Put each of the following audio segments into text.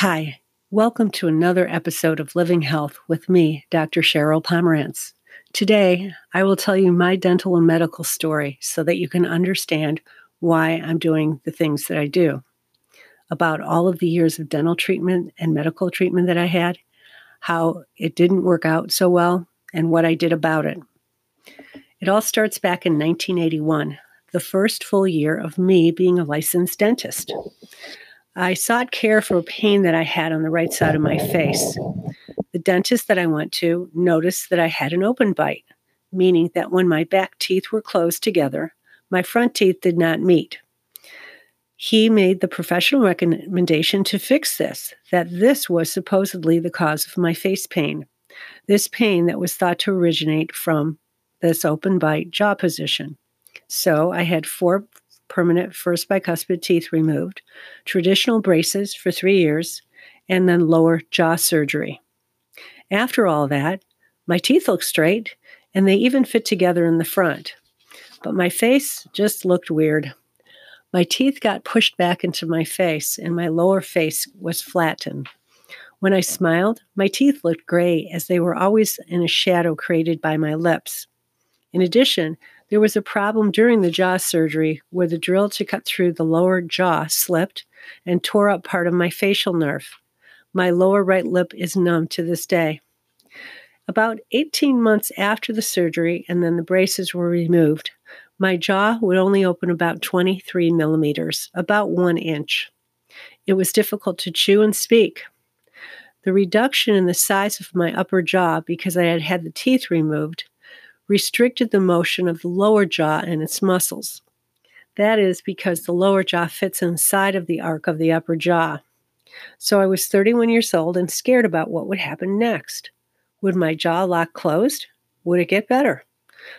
Hi, welcome to another episode of Living Health with me, Dr. Sheryl Pomerance. Today, I will tell you my dental and medical story so that you can understand why I'm doing the things that I do, about all of the years of dental treatment and medical treatment that I had, how it didn't work out so well, and what I did about it. It all starts back in 1981, the first full year of me being a licensed dentist. I sought care for a pain that I had on the right side of my face. The dentist that I went to noticed that I had an open bite, meaning that when my back teeth were closed together, my front teeth did not meet. He made the professional recommendation to fix this, that this was supposedly the cause of my face pain. This pain that was thought to originate from this open bite jaw position. So I had four permanent first bicuspid teeth removed, traditional braces for three years, and then lower jaw surgery. After all that, my teeth look straight and they even fit together in the front. But my face just looked weird. My teeth got pushed back into my face and my lower face was flattened. When I smiled, my teeth looked gray as they were always in a shadow created by my lips. In addition, there was a problem during the jaw surgery where the drill to cut through the lower jaw slipped and tore up part of my facial nerve. My lower right lip is numb to this day. About 18 months after the surgery and then the braces were removed, my jaw would only open about 23 millimeters, about one inch. It was difficult to chew and speak. The reduction in the size of my upper jaw because I had had the teeth removed restricted the motion of the lower jaw and its muscles. That is because the lower jaw fits inside of the arc of the upper jaw. So I was 31 years old and scared about what would happen next. Would my jaw lock closed? Would it get better?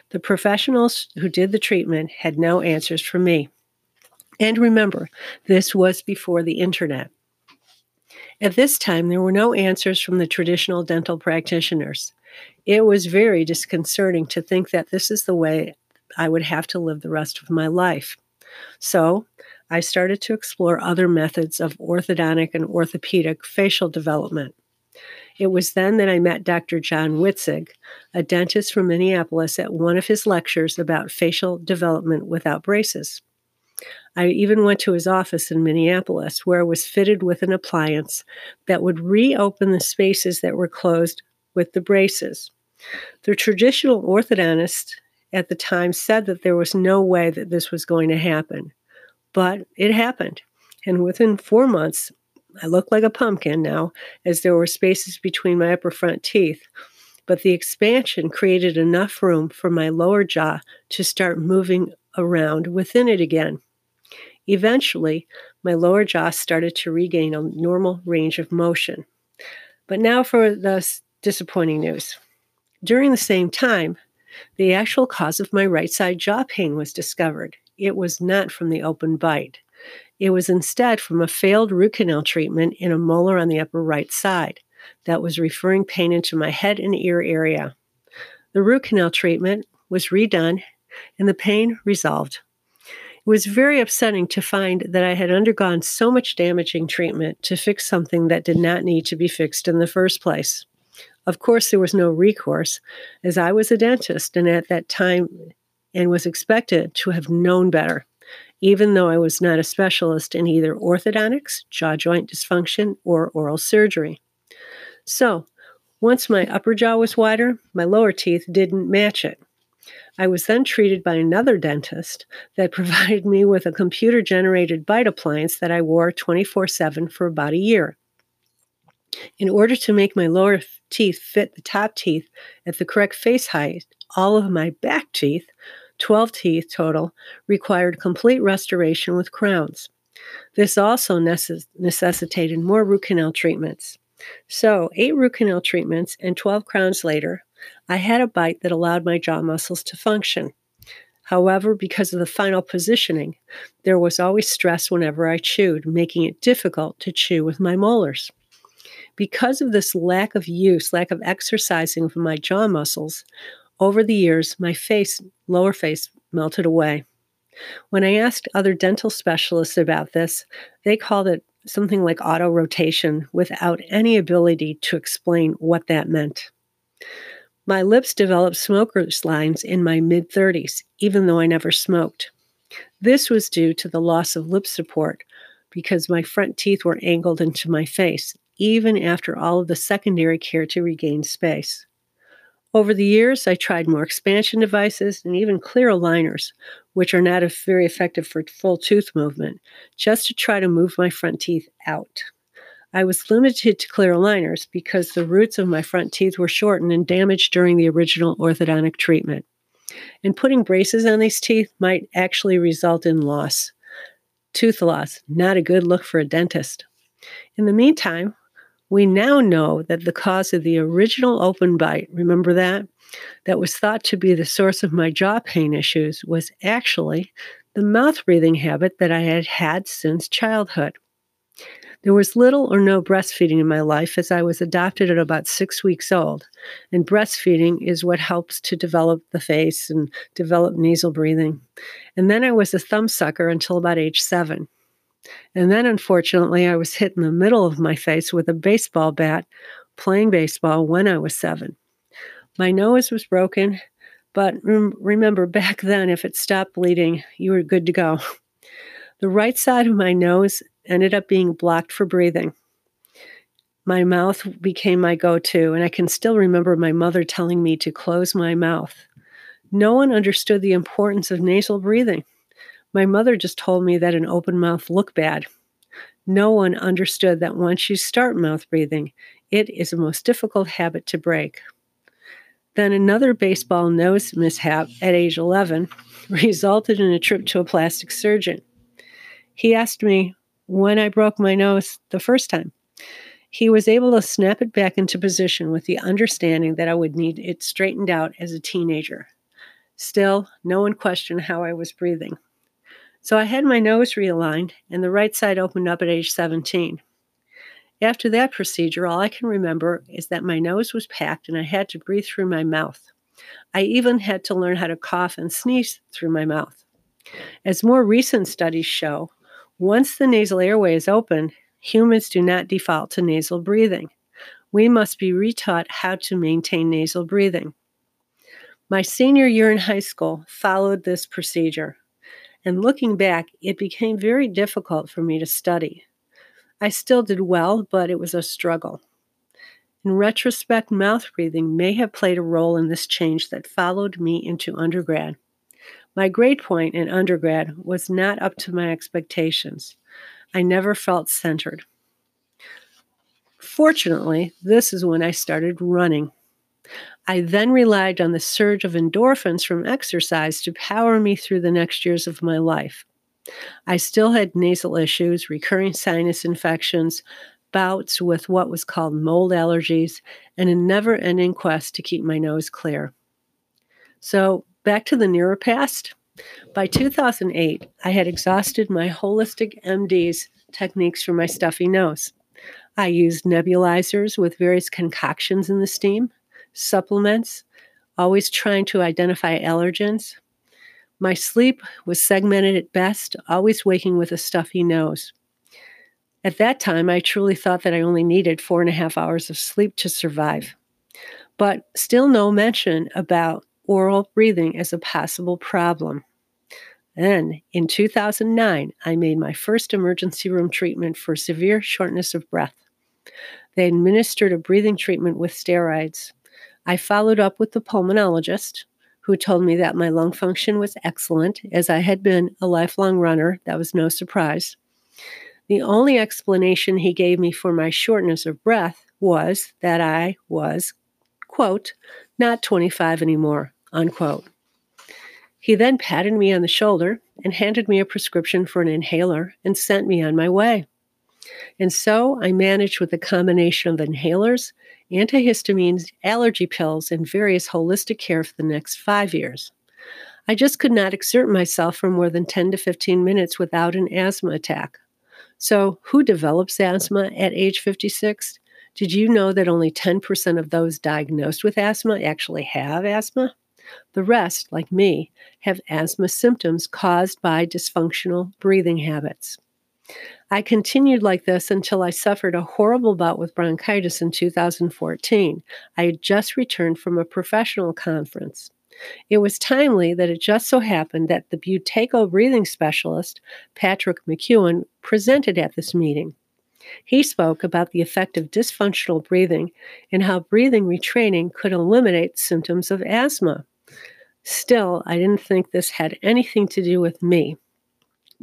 The professionals who did the treatment had no answers for me. And remember, this was before the internet. At this time, there were no answers from the traditional dental practitioners. It was very disconcerting to think that this is the way I would have to live the rest of my life. So I started to explore other methods of orthodontic and orthopedic facial development. It was then that I met Dr. John Witzig, a dentist from Minneapolis, at one of his lectures about facial development without braces. I even went to his office in Minneapolis, where I was fitted with an appliance that would reopen the spaces that were closed with the braces. The traditional orthodontist at the time said that there was no way that this was going to happen, but it happened. And within four months, I looked like a pumpkin now, as there were spaces between my upper front teeth. But the expansion created enough room for my lower jaw to start moving around within it again. Eventually, my lower jaw started to regain a normal range of motion. But now for the disappointing news. During the same time, the actual cause of my right side jaw pain was discovered. It was not from the open bite. It was instead from a failed root canal treatment in a molar on the upper right side that was referring pain into my head and ear area. The root canal treatment was redone and the pain resolved. It was very upsetting to find that I had undergone so much damaging treatment to fix something that did not need to be fixed in the first place. Of course, there was no recourse, as I was a dentist and at that time and was expected to have known better, even though I was not a specialist in either orthodontics, jaw joint dysfunction, or oral surgery. So, once my upper jaw was wider, my lower teeth didn't match it. I was then treated by another dentist that provided me with a computer generated bite appliance that I wore 24 7 for about a year. In order to make my lower teeth fit the top teeth at the correct face height, all of my back teeth, 12 teeth total, required complete restoration with crowns. This also necess- necessitated more root canal treatments. So, eight root canal treatments and 12 crowns later, I had a bite that allowed my jaw muscles to function. However, because of the final positioning, there was always stress whenever I chewed, making it difficult to chew with my molars. Because of this lack of use, lack of exercising of my jaw muscles, over the years, my face, lower face, melted away. When I asked other dental specialists about this, they called it something like auto rotation without any ability to explain what that meant. My lips developed smoker's lines in my mid 30s, even though I never smoked. This was due to the loss of lip support because my front teeth were angled into my face, even after all of the secondary care to regain space. Over the years, I tried more expansion devices and even clear aligners, which are not very effective for full tooth movement, just to try to move my front teeth out. I was limited to clear aligners because the roots of my front teeth were shortened and damaged during the original orthodontic treatment. And putting braces on these teeth might actually result in loss. Tooth loss, not a good look for a dentist. In the meantime, we now know that the cause of the original open bite, remember that? That was thought to be the source of my jaw pain issues was actually the mouth breathing habit that I had had since childhood. There was little or no breastfeeding in my life as I was adopted at about six weeks old. And breastfeeding is what helps to develop the face and develop nasal breathing. And then I was a thumb sucker until about age seven. And then, unfortunately, I was hit in the middle of my face with a baseball bat playing baseball when I was seven. My nose was broken, but remember, back then, if it stopped bleeding, you were good to go. The right side of my nose ended up being blocked for breathing. My mouth became my go to, and I can still remember my mother telling me to close my mouth. No one understood the importance of nasal breathing. My mother just told me that an open mouth looked bad. No one understood that once you start mouth breathing, it is the most difficult habit to break. Then another baseball nose mishap at age 11 resulted in a trip to a plastic surgeon. He asked me when I broke my nose the first time. He was able to snap it back into position with the understanding that I would need it straightened out as a teenager. Still, no one questioned how I was breathing. So I had my nose realigned and the right side opened up at age 17. After that procedure, all I can remember is that my nose was packed and I had to breathe through my mouth. I even had to learn how to cough and sneeze through my mouth. As more recent studies show, once the nasal airway is open, humans do not default to nasal breathing. We must be retaught how to maintain nasal breathing. My senior year in high school followed this procedure. And looking back, it became very difficult for me to study. I still did well, but it was a struggle. In retrospect, mouth breathing may have played a role in this change that followed me into undergrad. My grade point in undergrad was not up to my expectations. I never felt centered. Fortunately, this is when I started running. I then relied on the surge of endorphins from exercise to power me through the next years of my life. I still had nasal issues, recurring sinus infections, bouts with what was called mold allergies, and a never ending quest to keep my nose clear. So, back to the nearer past. By 2008, I had exhausted my holistic MD's techniques for my stuffy nose. I used nebulizers with various concoctions in the steam supplements, always trying to identify allergens. My sleep was segmented at best, always waking with a stuffy nose. At that time, I truly thought that I only needed four and a half hours of sleep to survive. But still, no mention about oral breathing as a possible problem. Then, in 2009, I made my first emergency room treatment for severe shortness of breath. They administered a breathing treatment with steroids. I followed up with the pulmonologist, who told me that my lung function was excellent, as I had been a lifelong runner. That was no surprise. The only explanation he gave me for my shortness of breath was that I was, quote, not 25 anymore, unquote. He then patted me on the shoulder and handed me a prescription for an inhaler and sent me on my way. And so I managed with a combination of inhalers, antihistamines, allergy pills, and various holistic care for the next five years. I just could not exert myself for more than 10 to 15 minutes without an asthma attack. So, who develops asthma at age 56? Did you know that only 10% of those diagnosed with asthma actually have asthma? The rest, like me, have asthma symptoms caused by dysfunctional breathing habits. I continued like this until I suffered a horrible bout with bronchitis in 2014. I had just returned from a professional conference. It was timely that it just so happened that the Buteyko breathing specialist, Patrick McKeown, presented at this meeting. He spoke about the effect of dysfunctional breathing and how breathing retraining could eliminate symptoms of asthma. Still, I didn't think this had anything to do with me.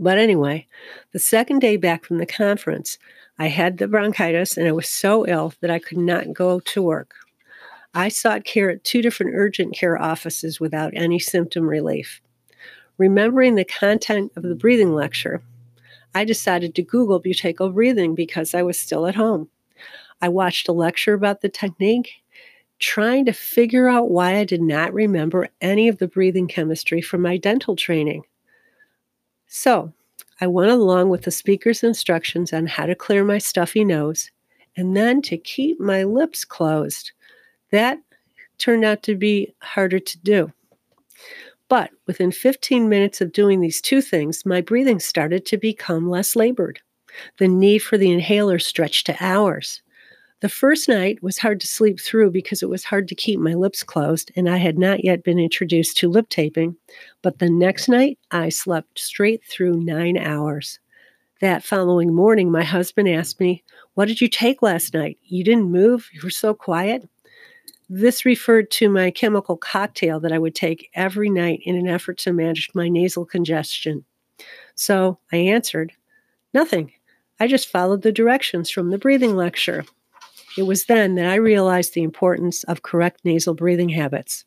But anyway, the second day back from the conference, I had the bronchitis and I was so ill that I could not go to work. I sought care at two different urgent care offices without any symptom relief. Remembering the content of the breathing lecture, I decided to Google Buteyko breathing because I was still at home. I watched a lecture about the technique, trying to figure out why I did not remember any of the breathing chemistry from my dental training. So I went along with the speaker's instructions on how to clear my stuffy nose and then to keep my lips closed. That turned out to be harder to do. But within 15 minutes of doing these two things, my breathing started to become less labored. The need for the inhaler stretched to hours. The first night was hard to sleep through because it was hard to keep my lips closed, and I had not yet been introduced to lip taping. But the next night, I slept straight through nine hours. That following morning, my husband asked me, What did you take last night? You didn't move? You were so quiet? This referred to my chemical cocktail that I would take every night in an effort to manage my nasal congestion. So I answered, Nothing. I just followed the directions from the breathing lecture. It was then that I realized the importance of correct nasal breathing habits.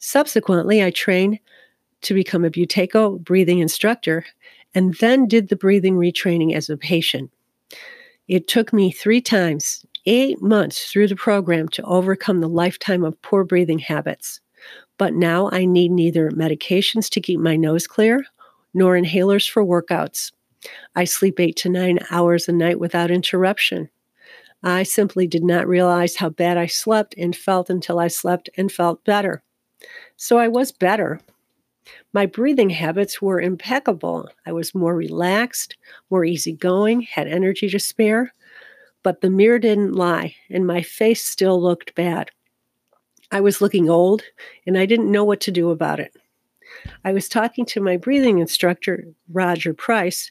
Subsequently, I trained to become a Buteyko breathing instructor and then did the breathing retraining as a patient. It took me three times, eight months through the program to overcome the lifetime of poor breathing habits. But now I need neither medications to keep my nose clear nor inhalers for workouts. I sleep eight to nine hours a night without interruption. I simply did not realize how bad I slept and felt until I slept and felt better. So I was better. My breathing habits were impeccable. I was more relaxed, more easygoing, had energy to spare. But the mirror didn't lie, and my face still looked bad. I was looking old, and I didn't know what to do about it. I was talking to my breathing instructor, Roger Price,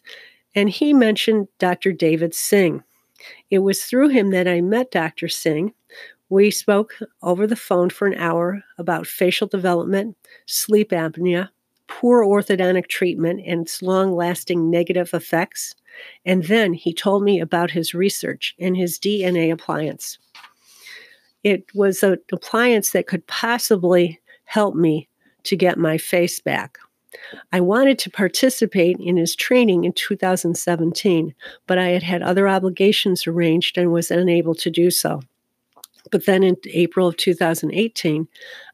and he mentioned Dr. David Singh. It was through him that I met Dr. Singh. We spoke over the phone for an hour about facial development, sleep apnea, poor orthodontic treatment and its long lasting negative effects. And then he told me about his research and his DNA appliance. It was an appliance that could possibly help me to get my face back. I wanted to participate in his training in 2017, but I had had other obligations arranged and was unable to do so. But then in April of 2018,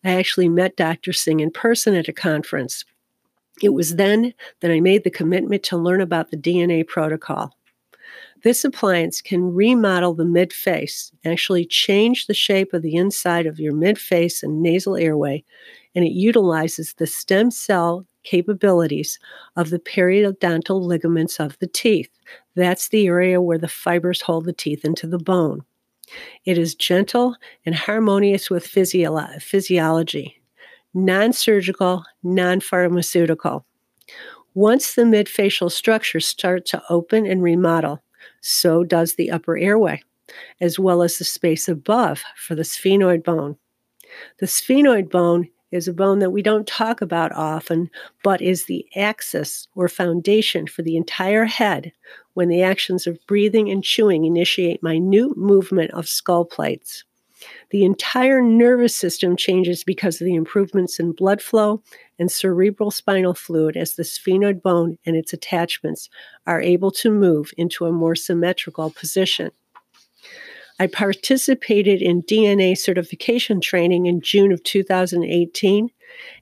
I actually met Dr. Singh in person at a conference. It was then that I made the commitment to learn about the DNA protocol. This appliance can remodel the mid face, actually change the shape of the inside of your mid face and nasal airway, and it utilizes the stem cell capabilities of the periodontal ligaments of the teeth. That's the area where the fibers hold the teeth into the bone. It is gentle and harmonious with physio- physiology, non surgical, non pharmaceutical. Once the midfacial structures start to open and remodel, so does the upper airway, as well as the space above for the sphenoid bone. The sphenoid bone is a bone that we don't talk about often, but is the axis or foundation for the entire head when the actions of breathing and chewing initiate minute movement of skull plates. The entire nervous system changes because of the improvements in blood flow and cerebral spinal fluid as the sphenoid bone and its attachments are able to move into a more symmetrical position. I participated in DNA certification training in June of 2018,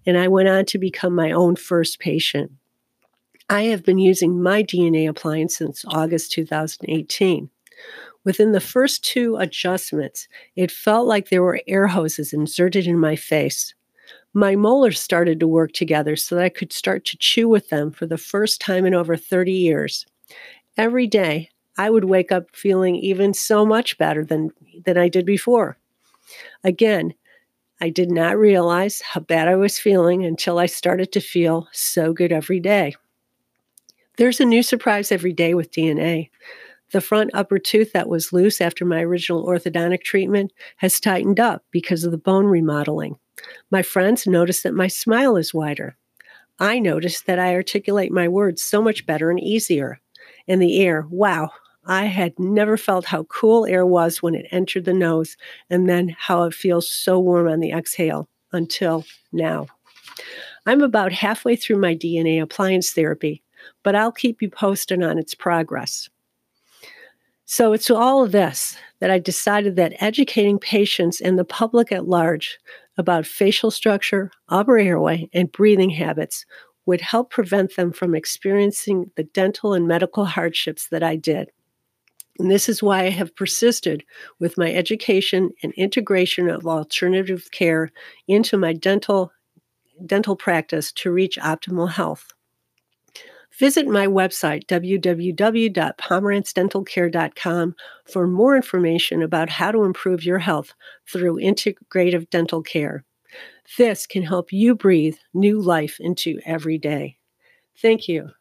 and I went on to become my own first patient. I have been using my DNA appliance since August 2018. Within the first two adjustments, it felt like there were air hoses inserted in my face. My molars started to work together so that I could start to chew with them for the first time in over 30 years. every day I would wake up feeling even so much better than, than I did before. Again, I did not realize how bad I was feeling until I started to feel so good every day. There's a new surprise every day with DNA. The front upper tooth that was loose after my original orthodontic treatment has tightened up because of the bone remodeling. My friends notice that my smile is wider. I notice that I articulate my words so much better and easier. In the air, wow, I had never felt how cool air was when it entered the nose, and then how it feels so warm on the exhale until now. I'm about halfway through my DNA appliance therapy, but I'll keep you posted on its progress. So it's all of this that I decided that educating patients and the public at large about facial structure, upper airway, and breathing habits would help prevent them from experiencing the dental and medical hardships that I did. And this is why I have persisted with my education and integration of alternative care into my dental dental practice to reach optimal health. Visit my website, www.pomerancedentalcare.com, for more information about how to improve your health through integrative dental care. This can help you breathe new life into every day. Thank you.